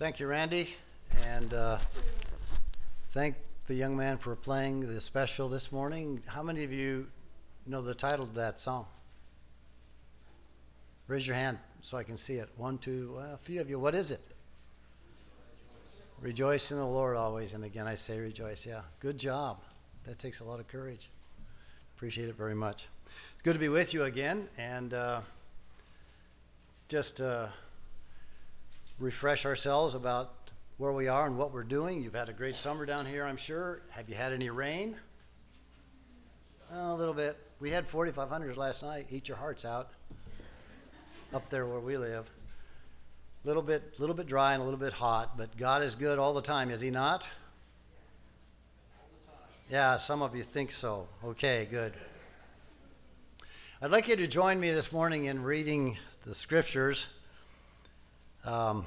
Thank you, Randy, and uh, thank the young man for playing the special this morning. How many of you know the title of that song? Raise your hand so I can see it. One, two, well, a few of you. What is it? Rejoice in the Lord always. And again, I say rejoice. Yeah, good job. That takes a lot of courage. Appreciate it very much. It's good to be with you again. And uh, just. Uh, refresh ourselves about where we are and what we're doing. You've had a great summer down here, I'm sure. Have you had any rain? a little bit. We had 4,500 last night. Eat your hearts out up there where we live. A little bit, little bit dry and a little bit hot, but God is good all the time, is He not? Yeah, some of you think so. Okay, good. I'd like you to join me this morning in reading the scriptures. Um,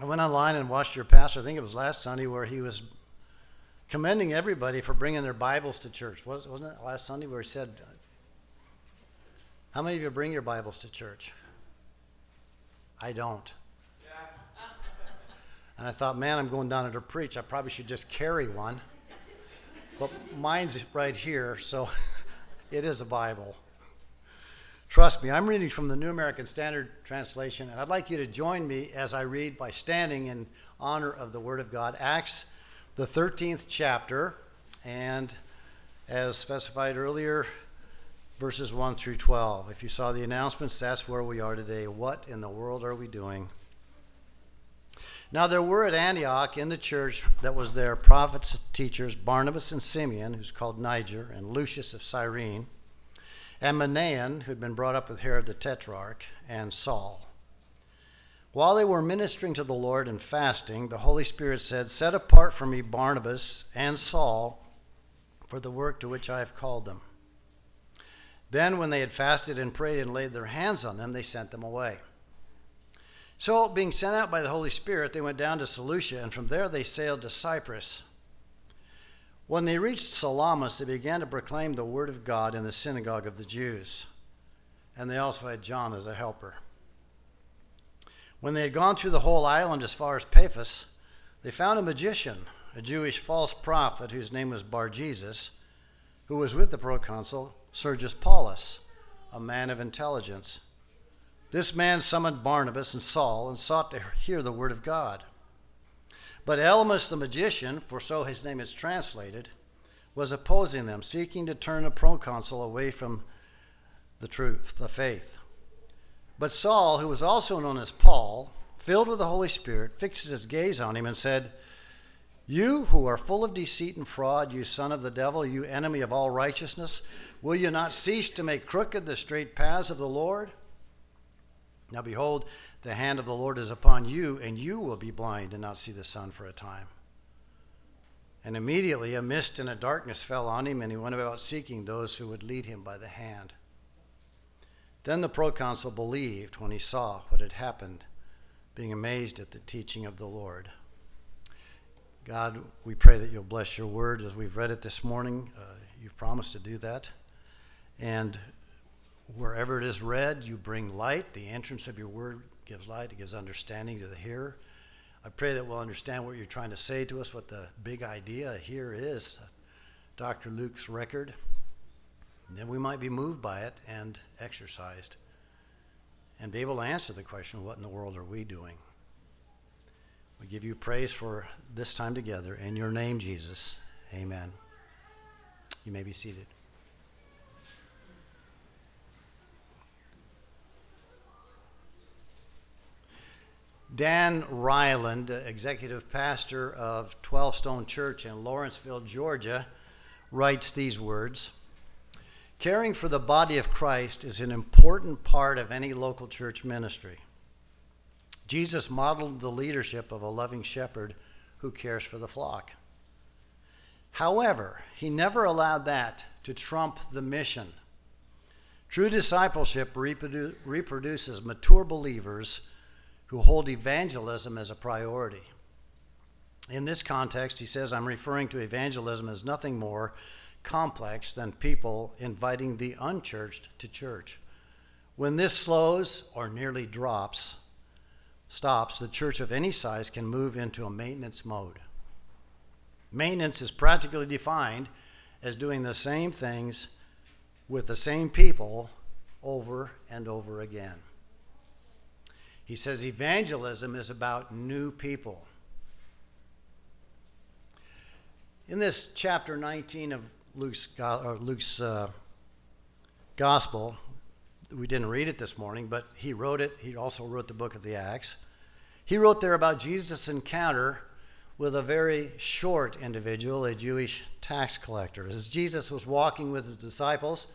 I went online and watched your pastor, I think it was last Sunday, where he was commending everybody for bringing their Bibles to church. Wasn't it last Sunday where he said, How many of you bring your Bibles to church? I don't. And I thought, man, I'm going down there to preach. I probably should just carry one. But mine's right here, so it is a Bible. Trust me, I'm reading from the New American Standard Translation, and I'd like you to join me as I read by standing in honor of the Word of God. Acts, the 13th chapter, and as specified earlier, verses 1 through 12. If you saw the announcements, that's where we are today. What in the world are we doing? Now, there were at Antioch in the church that was there prophets, teachers, Barnabas and Simeon, who's called Niger, and Lucius of Cyrene and Manaen, who had been brought up with Herod the Tetrarch, and Saul. While they were ministering to the Lord and fasting, the Holy Spirit said, Set apart for me Barnabas and Saul for the work to which I have called them. Then, when they had fasted and prayed and laid their hands on them, they sent them away. So, being sent out by the Holy Spirit, they went down to Seleucia, and from there they sailed to Cyprus. When they reached Salamis, they began to proclaim the word of God in the synagogue of the Jews. And they also had John as a helper. When they had gone through the whole island as far as Paphos, they found a magician, a Jewish false prophet whose name was Bar Jesus, who was with the proconsul Sergius Paulus, a man of intelligence. This man summoned Barnabas and Saul and sought to hear the word of God. But Elymas the magician, for so his name is translated, was opposing them, seeking to turn the proconsul away from the truth, the faith. But Saul, who was also known as Paul, filled with the Holy Spirit, fixed his gaze on him and said, You who are full of deceit and fraud, you son of the devil, you enemy of all righteousness, will you not cease to make crooked the straight paths of the Lord? Now behold, the hand of the Lord is upon you, and you will be blind and not see the sun for a time. And immediately a mist and a darkness fell on him, and he went about seeking those who would lead him by the hand. Then the proconsul believed when he saw what had happened, being amazed at the teaching of the Lord. God, we pray that you'll bless your word as we've read it this morning. Uh, you've promised to do that. And wherever it is read, you bring light. The entrance of your word gives light, it gives understanding to the hearer. I pray that we'll understand what you're trying to say to us, what the big idea here is, Dr. Luke's record. And then we might be moved by it and exercised and be able to answer the question what in the world are we doing? We give you praise for this time together. In your name, Jesus. Amen. You may be seated. Dan Reiland, executive pastor of 12 Stone Church in Lawrenceville, Georgia, writes these words Caring for the body of Christ is an important part of any local church ministry. Jesus modeled the leadership of a loving shepherd who cares for the flock. However, he never allowed that to trump the mission. True discipleship reprodu- reproduces mature believers who hold evangelism as a priority. In this context, he says, I'm referring to evangelism as nothing more complex than people inviting the unchurched to church. When this slows or nearly drops, stops, the church of any size can move into a maintenance mode. Maintenance is practically defined as doing the same things with the same people over and over again. He says evangelism is about new people. In this chapter 19 of Luke's, Luke's uh, gospel, we didn't read it this morning, but he wrote it. He also wrote the book of the Acts. He wrote there about Jesus' encounter with a very short individual, a Jewish tax collector. As Jesus was walking with his disciples,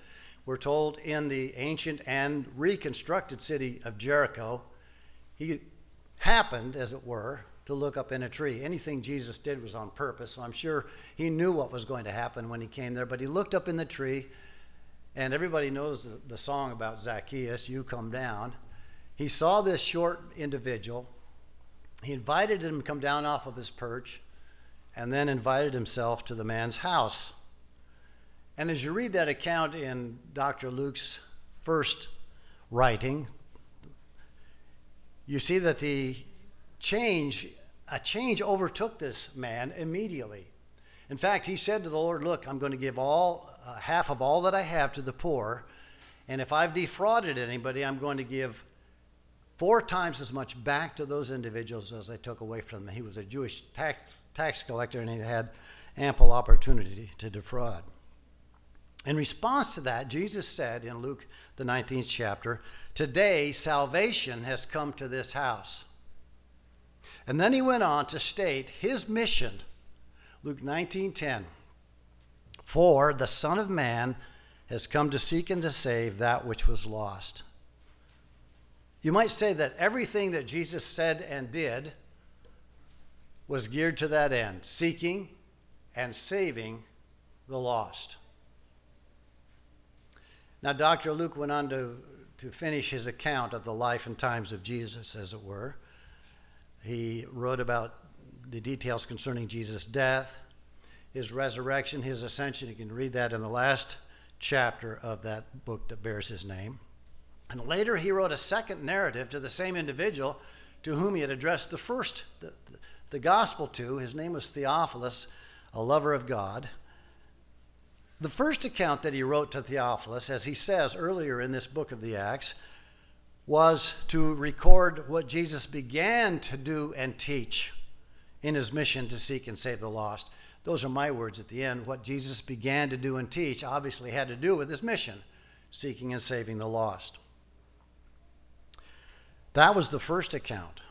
we're told in the ancient and reconstructed city of Jericho, he happened, as it were, to look up in a tree. Anything Jesus did was on purpose, so I'm sure he knew what was going to happen when he came there. But he looked up in the tree, and everybody knows the, song about Zacchaeus, You Come Down. He saw this short individual. He invited him to come down off of his perch and then invited himself to the man's house. And as you read that account in Dr. Luke's first writing, you see that the change, a change overtook this man immediately. In fact, he said to the Lord, Look, I'm going to give all uh, half of all that I have to the poor. And if I've defrauded anybody, I'm going to give four times as much back to those individuals as I took away from them. He was a Jewish tax, tax collector and he had ample opportunity to defraud. In response to that, Jesus said in Luke, the 19th chapter, Today salvation has come to this house. And then he went on to state his mission. Luke 19:10. For the Son of Man has come to seek and to save that which was lost. You might say that everything that Jesus said and did was geared to that end, seeking and saving the lost. Now, Dr. Luke went on to, to finish his account of the life and times of Jesus, as it were. He wrote about the details concerning Jesus' death, his resurrection, his ascension. You can read that in the last chapter of that book that bears his name. And later he wrote a second narrative to the same individual to whom he had addressed the first, the, the gospel to. His name was Theophilus, a lover of God. The first account that he wrote to Theophilus, as he says earlier in this book of the Acts, was to record what Jesus began to do and teach in his mission to seek and save the lost. Those are my words at the end. What Jesus began to do and teach obviously had to do with his mission, seeking and saving the lost. That was the first account.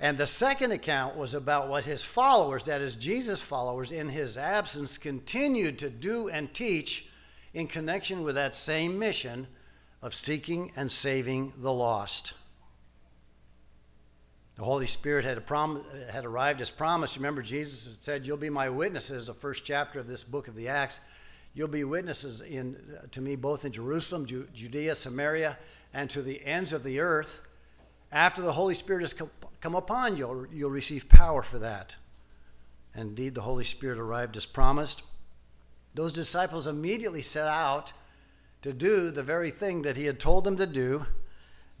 And the second account was about what his followers, that is, Jesus' followers, in his absence, continued to do and teach in connection with that same mission of seeking and saving the lost. The Holy Spirit had, prom- had arrived as promised. Remember, Jesus had said, You'll be my witnesses, the first chapter of this book of the Acts. You'll be witnesses in, to me both in Jerusalem, Ju- Judea, Samaria, and to the ends of the earth. After the Holy Spirit has come, come upon you, you'll receive power for that. And indeed, the Holy Spirit arrived as promised. Those disciples immediately set out to do the very thing that he had told them to do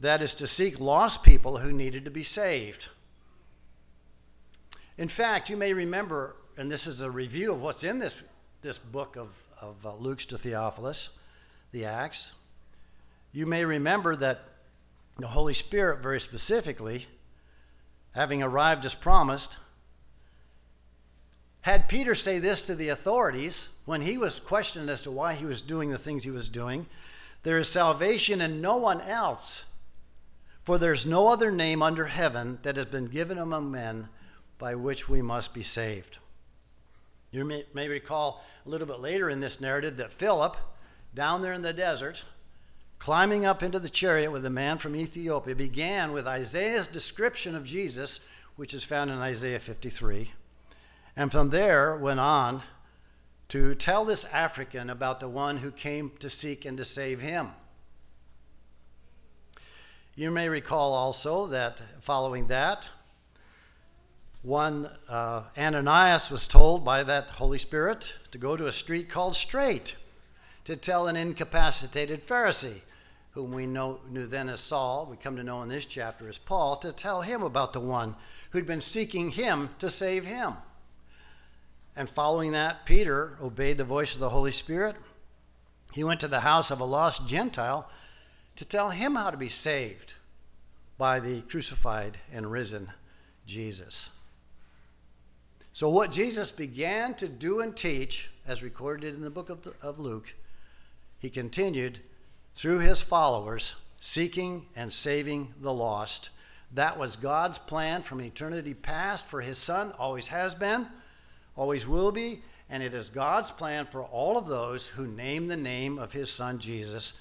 that is, to seek lost people who needed to be saved. In fact, you may remember, and this is a review of what's in this, this book of, of uh, Luke's to Theophilus, the Acts. You may remember that the Holy Spirit, very specifically, having arrived as promised, had Peter say this to the authorities when he was questioned as to why he was doing the things he was doing There is salvation in no one else, for there's no other name under heaven that has been given among men by which we must be saved. You may, may recall a little bit later in this narrative that Philip, down there in the desert, climbing up into the chariot with a man from Ethiopia, began with Isaiah's description of Jesus, which is found in Isaiah 53 and from there went on to tell this African about the one who came to seek and to save him. You may recall also that following that, one uh, Ananias was told by that Holy Spirit to go to a street called Straight to tell an incapacitated Pharisee whom we know, knew then as Saul, we come to know in this chapter as Paul, to tell him about the one who'd been seeking him to save him. And following that, Peter obeyed the voice of the Holy Spirit. He went to the house of a lost Gentile to tell him how to be saved by the crucified and risen Jesus. So, what Jesus began to do and teach, as recorded in the book of, the, of Luke, he continued through his followers, seeking and saving the lost. That was God's plan from eternity past for his son, always has been, always will be, and it is God's plan for all of those who name the name of his son Jesus,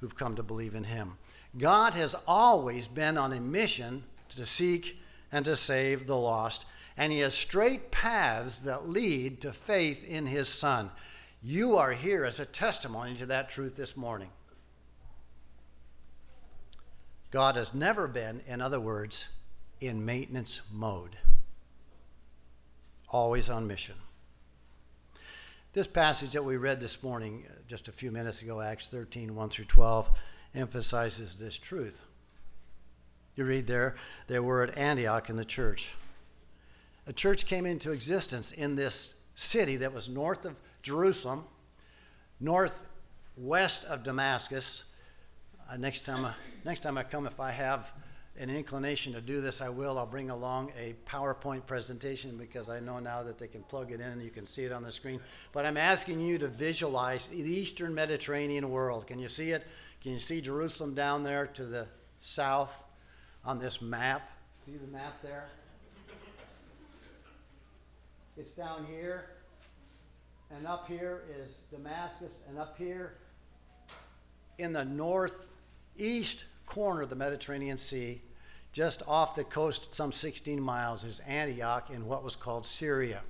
who've come to believe in him. God has always been on a mission to seek and to save the lost and he has straight paths that lead to faith in his Son. You are here as a testimony to that truth this morning. God has never been, in other words, in maintenance mode, always on mission. This passage that we read this morning, uh, just a few minutes ago, Acts 13 1 through 12, emphasizes this truth. You read there, they were at Antioch in the church a church came into existence in this city that was north of Jerusalem, northwest of Damascus. Uh, next time, next time I come, if I have an inclination to do this, I will. I'll bring along a PowerPoint presentation because I know now that they can plug it in and you can see it on the screen. But I'm asking you to visualize the Eastern Mediterranean world. Can you see it? Can you see Jerusalem down there to the south on this map? See the map there? It's down here, and up here is Damascus, and up here in the northeast corner of the Mediterranean Sea, just off the coast, some 16 miles, is Antioch in what was called Syria.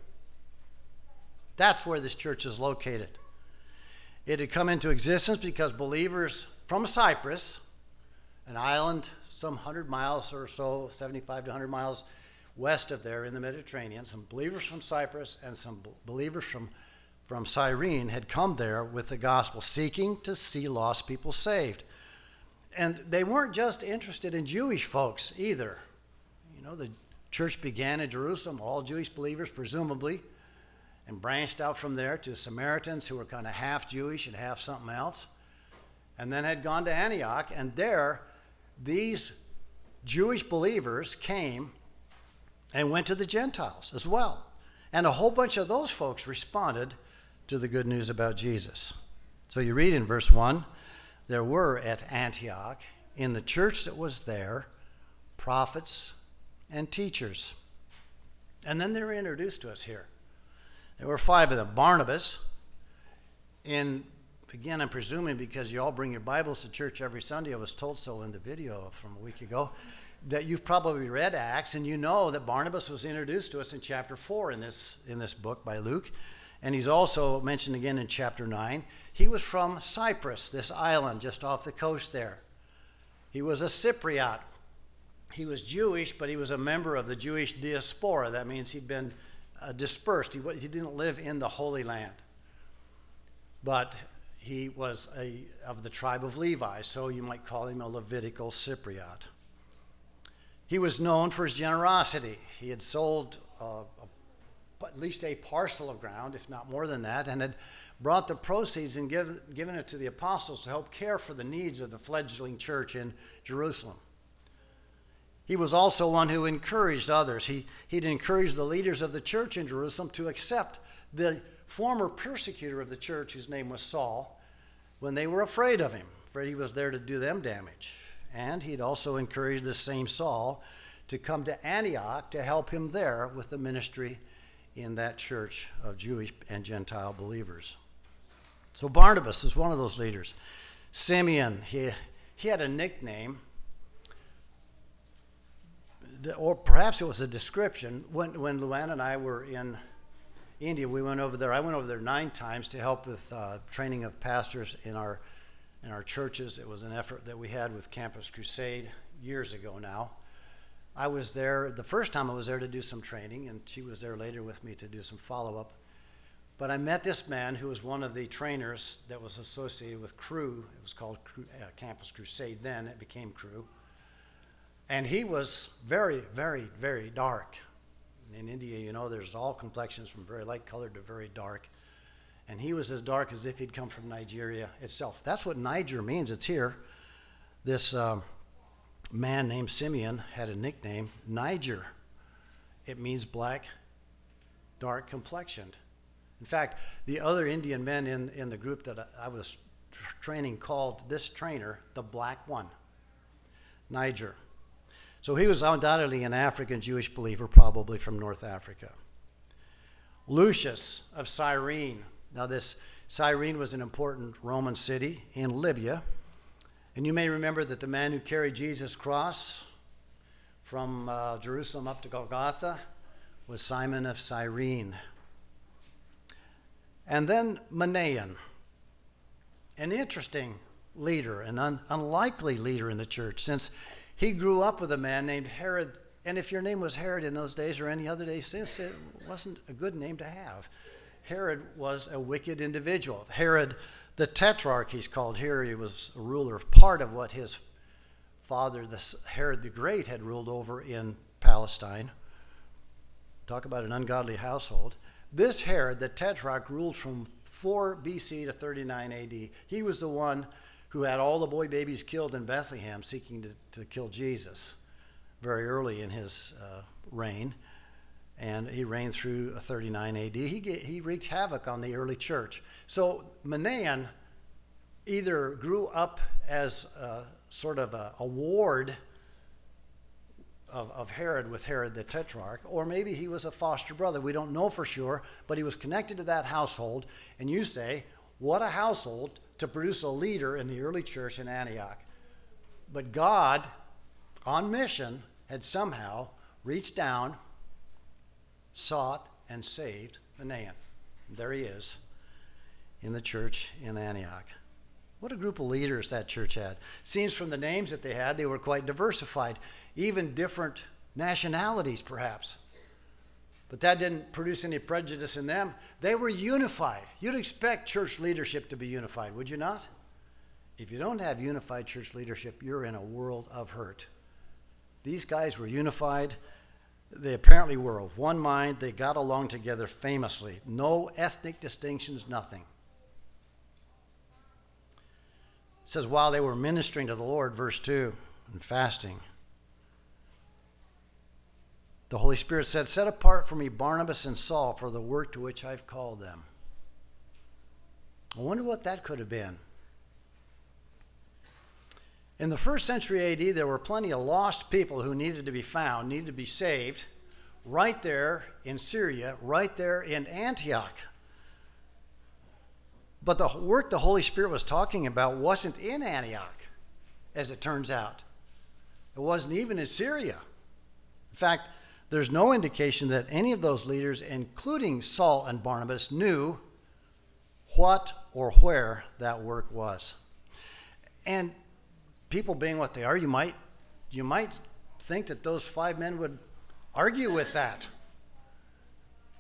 That's where this church is located. It had come into existence because believers from Cyprus, an island some 100 miles or so, 75 to 100 miles west of there in the Mediterranean, some believers from Cyprus and some believers from, from Cyrene had come there with the gospel, seeking to see lost people saved. And they weren't just interested in Jewish folks either. You know, the church began in Jerusalem, all Jewish believers, presumably, and branched out from there to Samaritans who were kind of half Jewish and half something else, and then had gone to Antioch. And there, these Jewish believers came and went to the Gentiles as well. And a whole bunch of those folks responded to the good news about Jesus. So you read in verse 1 there were at Antioch, in the church that was there, prophets and teachers. And then they're introduced to us here. There were five of them. Barnabas, in again, I'm presuming because you all bring your Bibles to church every Sunday. I was told so in the video from a week ago that you've probably read Acts, and you know that Barnabas was introduced to us in chapter 4 in this, in this book by Luke. And he's also mentioned again in chapter 9. He was from Cyprus, this island just off the coast there. He was a Cypriot. He was Jewish, but he was a member of the Jewish diaspora. That means he'd been uh, dispersed. He, he didn't live in the Holy Land. But he was a, of the tribe of Levi, so you might call him a Levitical Cypriot. He was known for his generosity. He had sold uh, a, at least a parcel of ground, if not more than that, and had brought the proceeds and give, given it to the apostles to help care for the needs of the fledgling church in Jerusalem. He was also one who encouraged others. He, he'd encouraged the leaders of the church in Jerusalem to accept the former persecutor of the church, whose name was Saul, when they were afraid of him, afraid he was there to do them damage. And he'd also encouraged the same Saul to come to Antioch to help him there with the ministry in that church of Jewish and Gentile believers. So Barnabas is one of those leaders. Simeon, he, he had a nickname, or perhaps it was a description. When, when Luann and I were in India, we went over there. I went over there nine times to help with uh, training of pastors in our in our churches. It was an effort that we had with Campus Crusade years ago now. I was there the first time I was there to do some training, and she was there later with me to do some follow up. But I met this man who was one of the trainers that was associated with Cru. It was called Cru, uh, Campus Crusade then, it became Cru. And he was very, very, very dark. In India, you know, there's all complexions from very light colored to very dark. And he was as dark as if he'd come from Nigeria itself. That's what Niger means. It's here. This um, man named Simeon had a nickname, Niger. It means black, dark complexioned. In fact, the other Indian men in, in the group that I was training called this trainer the Black One, Niger. So he was undoubtedly an African Jewish believer, probably from North Africa. Lucius of Cyrene. Now, this Cyrene was an important Roman city in Libya. And you may remember that the man who carried Jesus' cross from uh, Jerusalem up to Golgotha was Simon of Cyrene. And then Manaen, an interesting leader, an un- unlikely leader in the church, since he grew up with a man named Herod. And if your name was Herod in those days or any other day since, it wasn't a good name to have. Herod was a wicked individual. Herod, the tetrarch, he's called here, he was a ruler of part of what his father, the Herod the Great, had ruled over in Palestine. Talk about an ungodly household. This Herod, the Tetrarch, ruled from 4 BC to 39 AD. He was the one who had all the boy babies killed in Bethlehem, seeking to, to kill Jesus very early in his uh, reign. And he reigned through 39 AD. He, he wreaked havoc on the early church. So Manaen either grew up as a, sort of a, a ward of, of Herod with Herod the Tetrarch, or maybe he was a foster brother. We don't know for sure, but he was connected to that household. And you say, what a household to produce a leader in the early church in Antioch. But God, on mission, had somehow reached down, sought, and saved Manaen. There he is in the church in Antioch. What a group of leaders that church had. Seems from the names that they had, they were quite diversified even different nationalities, perhaps. But that didn't produce any prejudice in them. They were unified. You'd expect church leadership to be unified, would you not? If you don't have unified church leadership, you're in a world of hurt. These guys were unified. They apparently were of one mind. They got along together famously. No ethnic distinctions, nothing. It says, while they were ministering to the Lord, verse 2, and fasting the Holy Spirit said, Set apart for me Barnabas and Saul for the work to which I've called them. I wonder what that could have been. In the first century AD, there were plenty of lost people who needed to be found, needed to be saved, right there in Syria, right there in Antioch. But the work the Holy Spirit was talking about wasn't in Antioch, as it turns out. It wasn't even in Syria. In fact, there's no indication that any of those leaders, including Saul and Barnabas, knew what or where that work was. And people being what they are, you might, you might think that those five men would argue with that.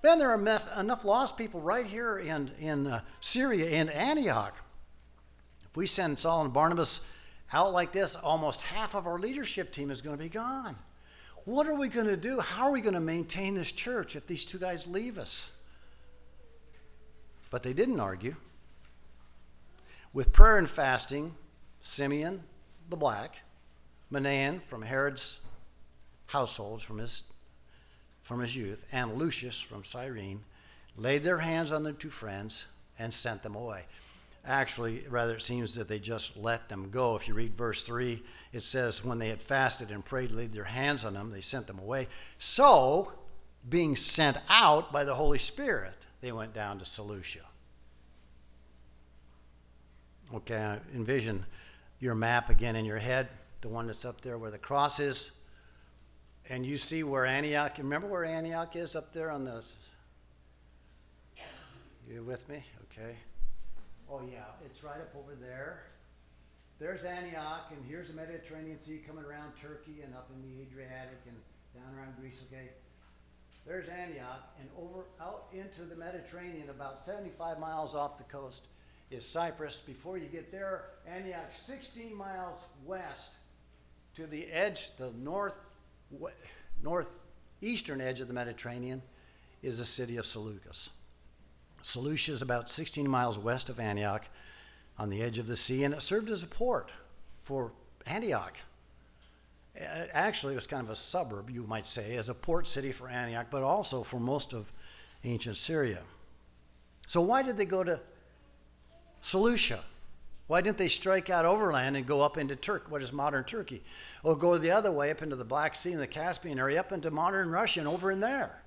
Then there are enough lost people right here in, in uh, Syria, in Antioch. If we send Saul and Barnabas out like this, almost half of our leadership team is going to be gone. What are we going to do? How are we going to maintain this church if these two guys leave us? But they didn't argue. With prayer and fasting, Simeon the Black, Manaen from Herod's household, from his, from his youth, and Lucius from Cyrene, laid their hands on their two friends and sent them away actually, rather, it seems that they just let them go. If you read verse 3, it says, When they had fasted and prayed, laid their hands on them, they sent them away. So, being sent out by the Holy Spirit, they went down to Seleucia. Okay, I envision your map again in your head, the one that's up there where the cross is. And you see where Antioch, remember where Antioch is up there on the. You with me? Okay. Oh, yeah, it's right up over there. There's Antioch, and here's the Mediterranean Sea coming around Turkey and up in the Adriatic and down around Greece, okay? there's Antioch, and over out into the Mediterranean, about 75 miles off the coast, is Cyprus. Before you get there, Antioch, 16 miles west to the edge, the north, northeastern edge of the Mediterranean, is the city of Seleucus. Seleucia is about 16 miles west of Antioch on the edge of the sea, and it served as a port for Antioch. Actually, it was kind of a suburb, you might say, as a port city for Antioch, but also for most of ancient Syria. So, why did they go to Seleucia? Why didn't they strike out overland and go up into Turk, what is modern Turkey? Or go the other way up into the Black Sea and the Caspian area, up into modern Russia and over in there?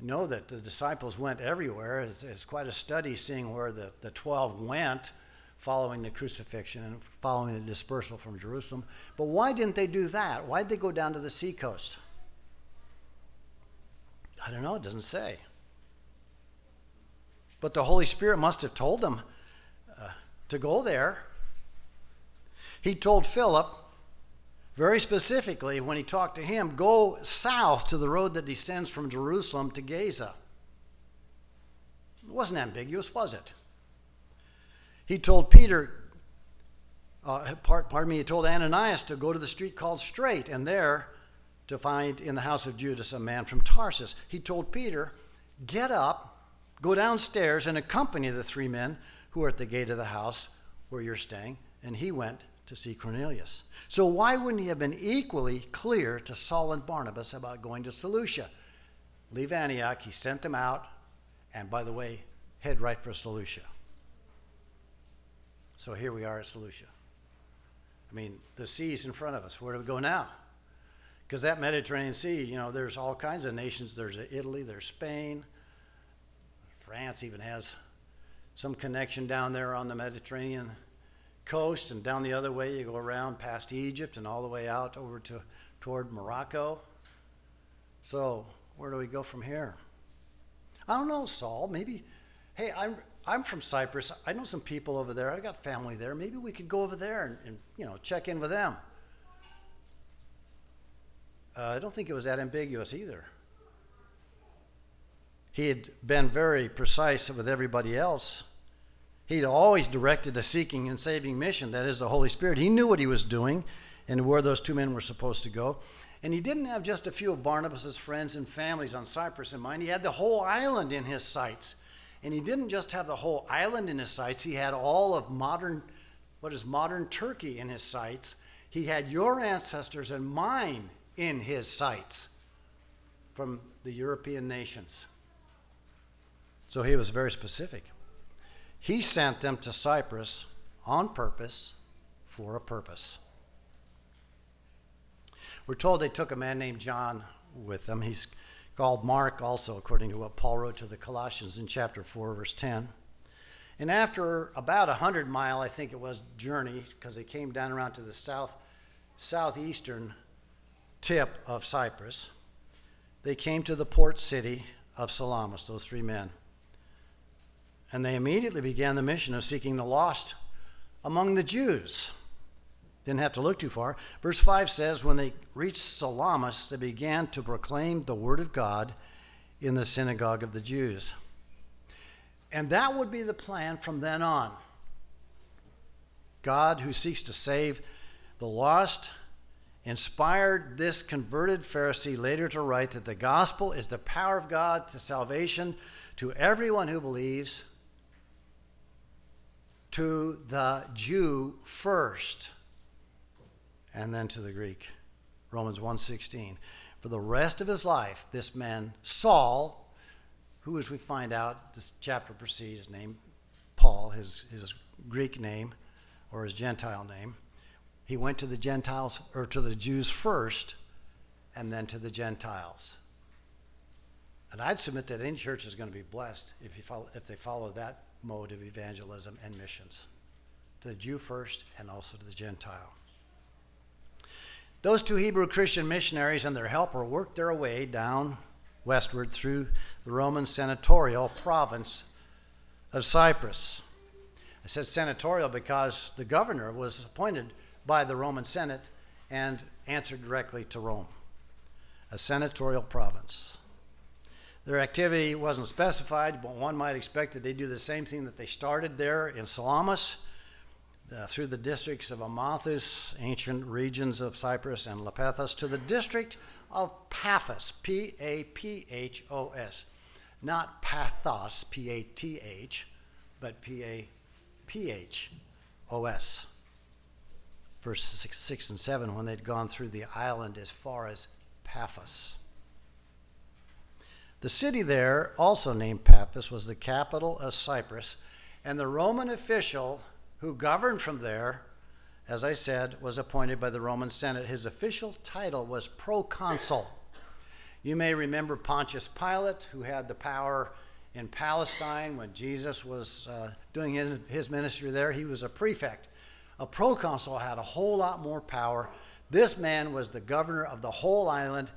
I know that the disciples went everywhere. It's, it's quite a study seeing where the, the 12 went following the crucifixion and following the dispersal from Jerusalem. But why didn't they do that? Why did they go down to the seacoast? I don't know, it doesn't say. But the Holy Spirit must have told them to go there. He told Philip very specifically when he talked to him go south to the road that descends from Jerusalem to Gaza. It wasn't ambiguous, was it? He told Peter, uh, pardon me, he told Ananias to go to the street called Straight, and there to find in the house of Judas a man from Tarsus. He told Peter, Get up, go downstairs, and accompany the three men who are at the gate of the house where you're staying. And he went to see Cornelius. So, why wouldn't he have been equally clear to Saul and Barnabas about going to Seleucia? Leave Antioch, he sent them out, and by the way, head right for Seleucia. So here we are at Seleucia. I mean, the sea's in front of us. Where do we go now? Because that Mediterranean Sea, you know, there's all kinds of nations. There's Italy, there's Spain. France even has some connection down there on the Mediterranean coast, and down the other way, you go around past Egypt and all the way out over to toward Morocco. So, where do we go from here? I don't know, Saul. Maybe, hey, I'm I'm from Cyprus. I know some people over there. I've got family there. Maybe we could go over there and, and you know check in with them. Uh, I don't think it was that ambiguous either. He had been very precise with everybody else. He'd always directed a seeking and saving mission, that is the Holy Spirit. He knew what he was doing and where those two men were supposed to go. And he didn't have just a few of Barnabas' friends and families on Cyprus in mind, he had the whole island in his sights. And he didn't just have the whole island in his sights, he had all of modern, what is modern Turkey in his sights. He had your ancestors and mine in his sights from the European nations. So he was very specific. He sent them to Cyprus on purpose for a purpose. We're told they took a man named John with them. He's called Mark, also, according to what Paul wrote to the Colossians in chapter 4, verse 10. And after about a hundred mile, I think it was, journey, because they came down around to the south, southeastern tip of Cyprus, they came to the port city of Salamis, those three men. And they immediately began the mission of seeking the lost among the Jews. Didn't have to look too far. Verse 5 says, When they reached Salamis, they began to proclaim the word of God in the synagogue of the Jews. And that would be the plan from then on. God, who seeks to save the lost, inspired this converted Pharisee later to write that the gospel is the power of God to salvation to everyone who believes, to the Jew first and then to the Greek. Romans 1:16. For the rest of his life, this man Saul, who as we find out, this chapter proceeds, named Paul, his, his Greek name or his Gentile name, he went to the Gentiles or to the Jews first and then to the Gentiles. And I'd submit that any church is going to be blessed if, you follow, if they follow that mode of evangelism and missions. To the Jew first and also to the Gentile. Those two Hebrew Christian missionaries and their helper worked their way down westward through the Roman senatorial province of Cyprus. I said senatorial because the governor was appointed by the Roman Senate and answered directly to Rome. A senatorial province. Their activity wasn't specified, but one might expect that they do the same thing that they started there in Salamis, uh, through the districts of Amathus, ancient regions of Cyprus, and Lapethus, to the district of Paphos, P A P H O S. Not Pathos, P A T H, but P A P H O S. Verse six, 6 and 7, when they'd gone through the island as far as Paphos. The city there, also named Paphos, was the capital of Cyprus, and the Roman official who governed from there, as I said, was appointed by the Roman Senate. His official title was proconsul. You may remember Pontius Pilate, who had the power in Palestine when Jesus was uh, doing his ministry there. He was a prefect. A proconsul had a whole lot more power. This man was the governor of the whole island,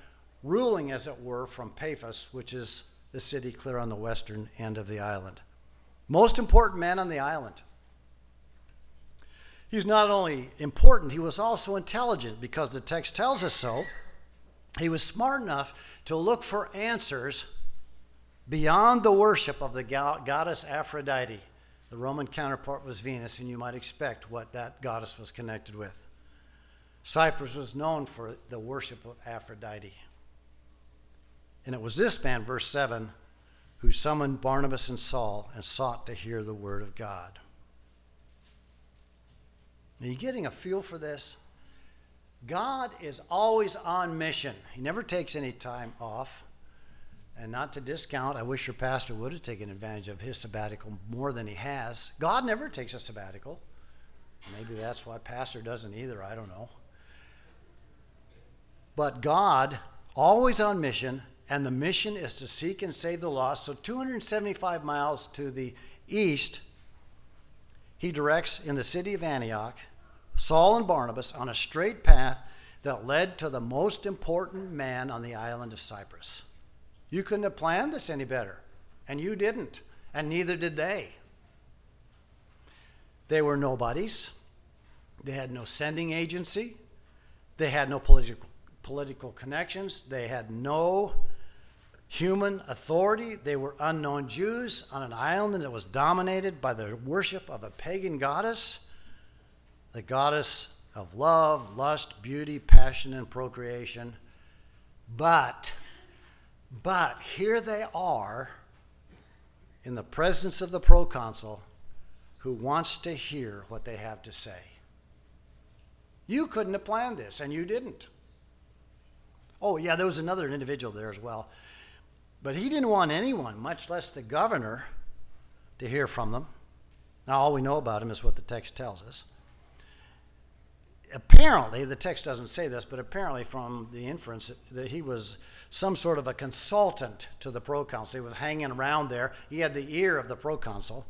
ruling, as it were, from Paphos, which is the city clear on the western end of the island. Most important man on the island. He's not only important, he was also intelligent because the text tells us so. He was smart enough to look for answers beyond the worship of the goddess Aphrodite. The Roman counterpart was Venus, and you might expect what that goddess was connected with. Cyprus was known for the worship of Aphrodite. And it was this man, verse 7, who summoned Barnabas and Saul and sought to hear the word of God. Are you getting a feel for this? God is always on mission. He never takes any time off. And not to discount, I wish your pastor would have taken advantage of his sabbatical more than he has. God never takes a sabbatical. Maybe that's why pastor doesn't either, I don't know. But God, always on mission, and the mission is to seek and save the lost. So 275 miles to the east, he directs in the city of Antioch Saul and Barnabas on a straight path that led to the most important man on the island of Cyprus. You couldn't have planned this any better, and you didn't, and neither did they. They were nobodies. They had no sending agency. They had no political political connections. They had no human authority. They were unknown Jews on an island that was dominated by the worship of a pagan goddess, the goddess of love, lust, beauty, passion, and procreation. But, but here they are in the presence of the proconsul who wants to hear what they have to say. You couldn't have planned this, and you didn't. Oh, yeah, there was another individual there as well. But he didn't want anyone, much less the governor, to hear from them. Now, all we know about him is what the text tells us. Apparently, the text doesn't say this, but apparently, from the inference, that he was some sort of a consultant to the proconsul. He was hanging around there. He had the ear of the proconsul.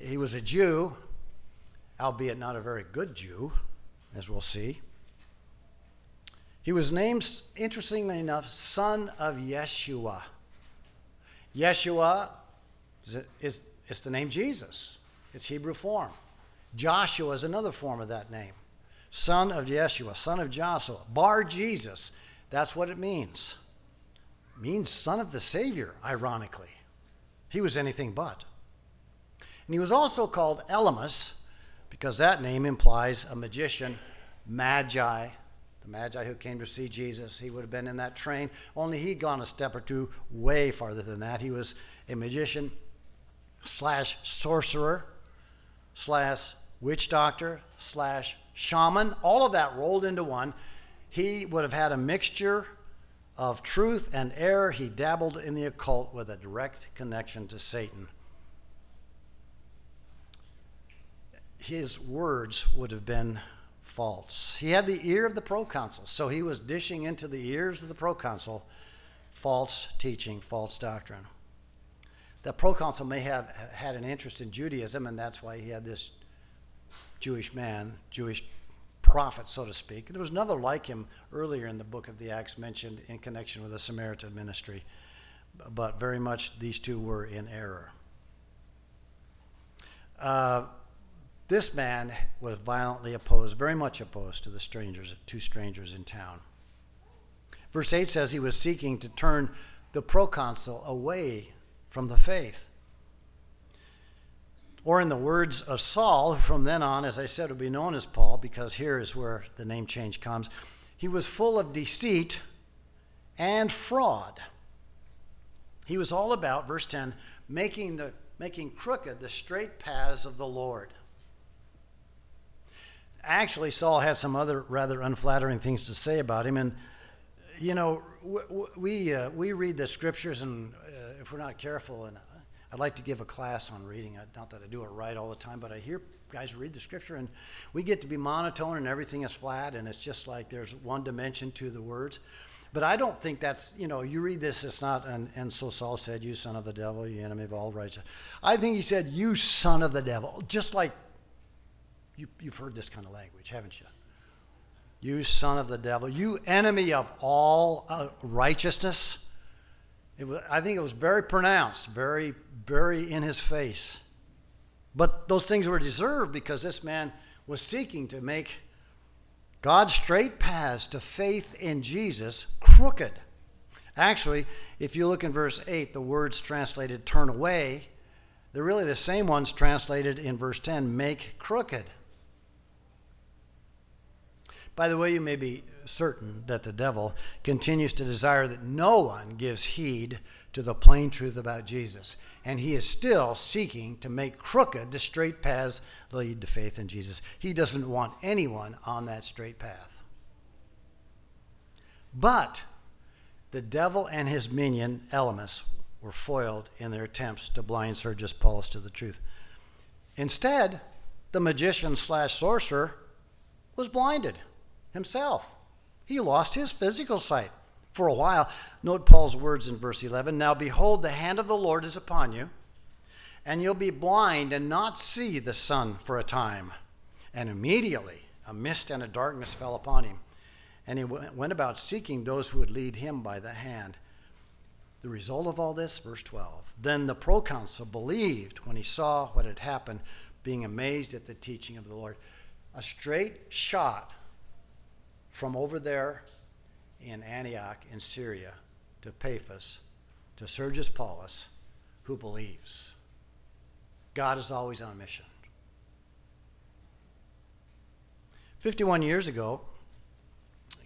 He was a Jew, albeit not a very good Jew, as we'll see. He was named, interestingly enough, son of Yeshua. Yeshua is, is, is the name Jesus, it's Hebrew form. Joshua is another form of that name. Son of Yeshua, son of Joshua, Bar Jesus. That's what it means. It means son of the Savior, ironically. He was anything but. And he was also called Elymas because that name implies a magician, magi, the Magi who came to see Jesus, he would have been in that train, only he'd gone a step or two way farther than that. He was a magician slash sorcerer slash witch doctor slash shaman, all of that rolled into one. He would have had a mixture of truth and error. He dabbled in the occult with a direct connection to Satan. His words would have been false. He had the ear of the proconsul, so he was dishing into the ears of the proconsul false teaching, false doctrine. The proconsul may have had an interest in Judaism, and that's why he had this Jewish man, Jewish prophet, so to speak. There was another like him earlier in the book of the Acts mentioned in connection with the Samaritan ministry, but very much these two were in error. Uh, this man was violently opposed, very much opposed to the strangers, two strangers in town. Verse 8 says he was seeking to turn the proconsul away from the faith. Or, in the words of Saul, from then on, as I said, would be known as Paul, because here is where the name change comes, he was full of deceit and fraud. He was all about, verse 10, making, the, making crooked the straight paths of the Lord. Actually, Saul had some other rather unflattering things to say about him. And, you know, we, uh, we read the scriptures, and uh, if we're not careful, and I'd like to give a class on reading. Not that I do it right all the time, but I hear guys read the scripture, and we get to be monotone, and everything is flat, and it's just like there's one dimension to the words. But I don't think that's, you know, you read this, it's not, and, and so Saul said, You son of the devil, you enemy of all righteousness. I think he said, You son of the devil, just like you, you've heard this kind of language, haven't you? You son of the devil, you enemy of all uh, righteousness. Was, I think it was very pronounced, very, very in his face. But those things were deserved because this man was seeking to make God's straight paths to faith in Jesus crooked. Actually, if you look in verse 8, the words translated turn away, they're really the same ones translated in verse 10 make crooked. By the way, you may be certain that the devil continues to desire that no one gives heed to the plain truth about Jesus. And he is still seeking to make crooked the straight paths that lead to faith in Jesus. He doesn't want anyone on that straight path. But the devil and his minion, Elymas, were foiled in their attempts to blind Sergius Paulus to the truth. Instead, the magician slash sorcerer was blinded himself. He lost his physical sight for a while. Note Paul's words in verse 11 Now behold, the hand of the Lord is upon you, and you'll be blind and not see the sun for a time. And immediately a mist and a darkness fell upon him, and he went about seeking those who would lead him by the hand. The result of all this, verse 12. Then the proconsul believed when he saw what had happened, being amazed at the teaching of the Lord. A straight shot from over there in Antioch in Syria to Paphos to Sergius Paulus who believes. God is always on mission. 51 years ago,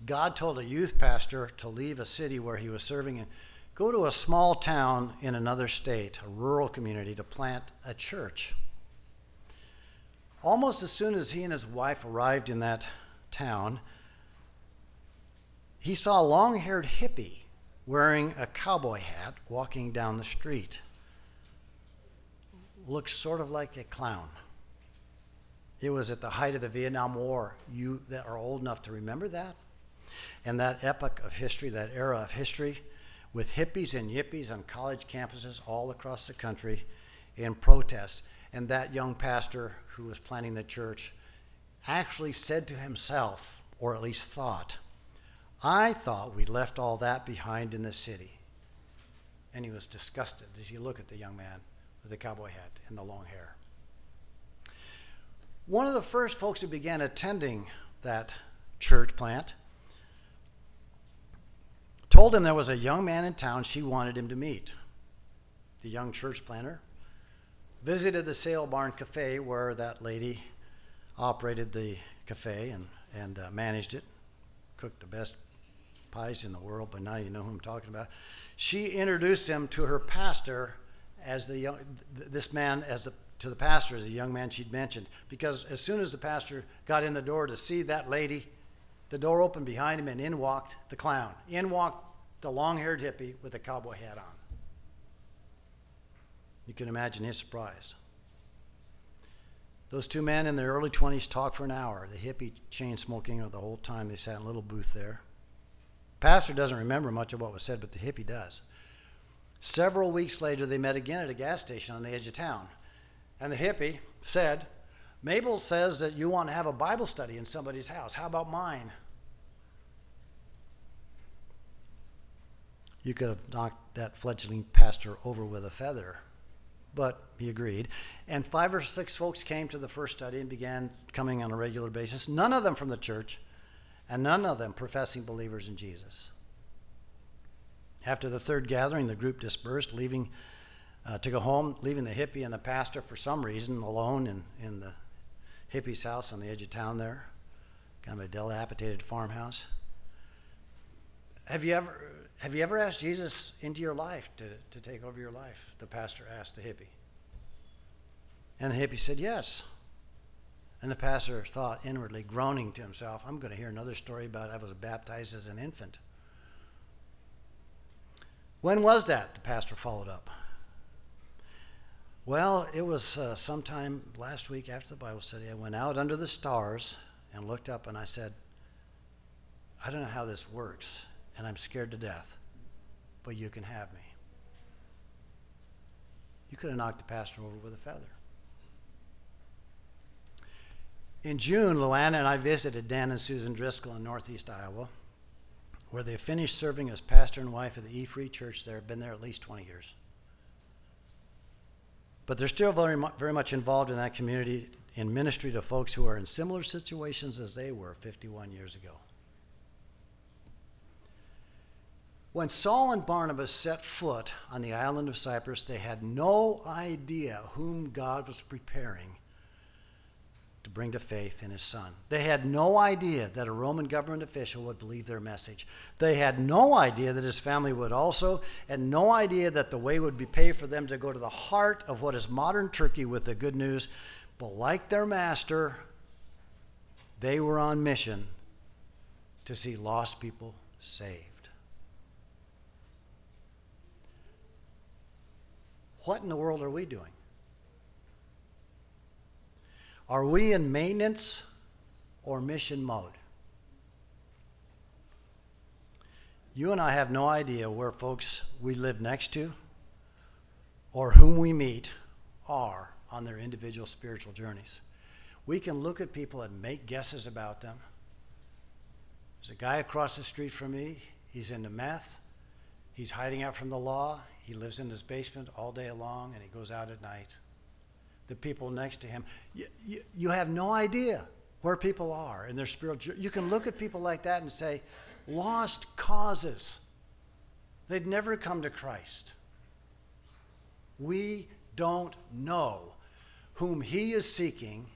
God told a youth pastor to leave a city where he was serving and go to a small town in another state, a rural community, to plant a church. Almost as soon as he and his wife arrived in that town, he saw a long haired hippie wearing a cowboy hat walking down the street. Looks sort of like a clown. It was at the height of the Vietnam War. You that are old enough to remember that? And that epoch of history, that era of history, with hippies and yippies on college campuses all across the country in protest. And that young pastor who was planning the church actually said to himself, or at least thought, I thought we left all that behind in the city. And he was disgusted as he looked at the young man with the cowboy hat and the long hair. One of the first folks who began attending that church plant told him there was a young man in town she wanted him to meet. The young church planter visited the Sale Barn Cafe where that lady operated the cafe and, and uh, managed it, cooked the best pies in the world, but now you know who I'm talking about. She introduced him to her pastor as the young, this man as the to the pastor as a young man she'd mentioned because as soon as the pastor got in the door to see that lady, the door opened behind him and in walked the clown. In walked the long-haired hippie with a cowboy hat on. You can imagine his surprise. Those two men in their early 20s talked for an hour. The hippie chain smoking the whole time they sat in a little booth there. Pastor doesn't remember much of what was said, but the hippie does. Several weeks later, they met again at a gas station on the edge of town. And the hippie said, Mabel says that you want to have a Bible study in somebody's house. How about mine? You could have knocked that fledgling pastor over with a feather, but he agreed. And five or six folks came to the first study and began coming on a regular basis, none of them from the church and none of them professing believers in Jesus. After the third gathering, the group dispersed, leaving uh, to go home, leaving the hippie and the pastor for some reason alone in, in the hippie's house on the edge of town there, kind of a dilapidated farmhouse. Have you ever have you ever asked Jesus into your life to, to take over your life? The pastor asked the hippie. And the hippie said, Yes. And the pastor thought inwardly, groaning to himself, I'm going to hear another story about I was baptized as an infant. When was that? The pastor followed up. Well, it was uh, sometime last week after the Bible study. I went out under the stars and looked up and I said, I don't know how this works, and I'm scared to death, but you can have me. You could have knocked the pastor over with a feather. In June, Luana and I visited Dan and Susan Driscoll in northeast Iowa, where they finished serving as pastor and wife of the E Free Church there, been there at least 20 years. But they're still very, very much involved in that community in ministry to folks who are in similar situations as they were 51 years ago. When Saul and Barnabas set foot on the island of Cyprus, they had no idea whom God was preparing to bring to faith in his son. They had no idea that a Roman government official would believe their message. They had no idea that his family would also, and no idea that the way would be paved for them to go to the heart of what is modern Turkey with the good news. But like their master, they were on mission to see lost people saved. What in the world are we doing? Are we in maintenance or mission mode? You and I have no idea where folks we live next to or whom we meet are on their individual spiritual journeys. We can look at people and make guesses about them. There's a guy across the street from me, he's into meth, he's hiding out from the law, he lives in his basement all day long, and he goes out at night the people next to him. You, you, you have no idea where people are in their spiritual. Journey. You can look at people like that and say, lost causes. They'd never come to Christ. We don't know whom He is seeking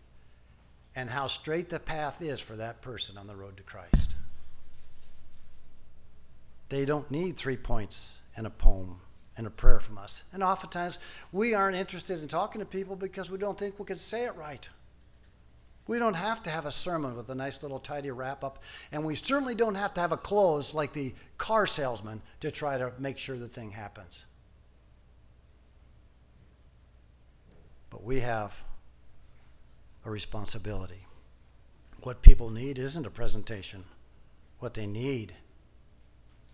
and how straight the path is for that person on the road to Christ. They don't need three points and a poem and a prayer from us. And oftentimes we aren't interested in talking to people because we don't think we can say it right. We don't have to have a sermon with a nice little tidy wrap up, and we certainly don't have to have a close like the car salesman to try to make sure the thing happens. But we have a responsibility. What people need isn't a presentation, what they need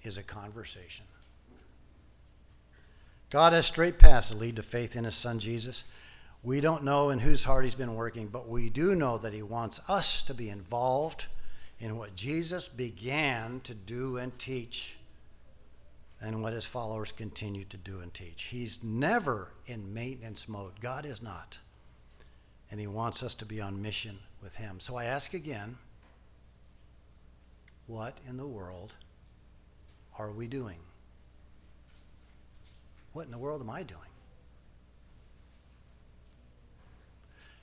is a conversation. God has straight paths that lead to faith in his son Jesus. We don't know in whose heart he's been working, but we do know that he wants us to be involved in what Jesus began to do and teach and what his followers continue to do and teach. He's never in maintenance mode. God is not. And he wants us to be on mission with him. So I ask again what in the world are we doing? What in the world am I doing?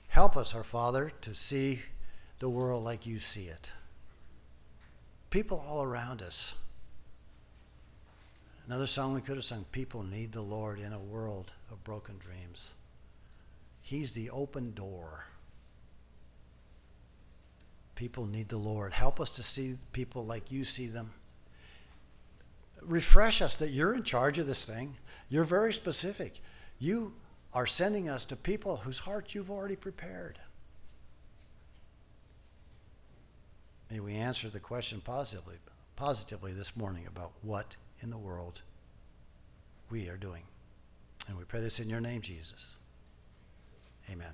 Help us, our Father, to see the world like you see it. People all around us. Another song we could have sung People need the Lord in a world of broken dreams. He's the open door. People need the Lord. Help us to see people like you see them. Refresh us that you're in charge of this thing. You're very specific. You are sending us to people whose hearts you've already prepared. May we answer the question positively, positively this morning about what in the world we are doing. And we pray this in your name, Jesus. Amen.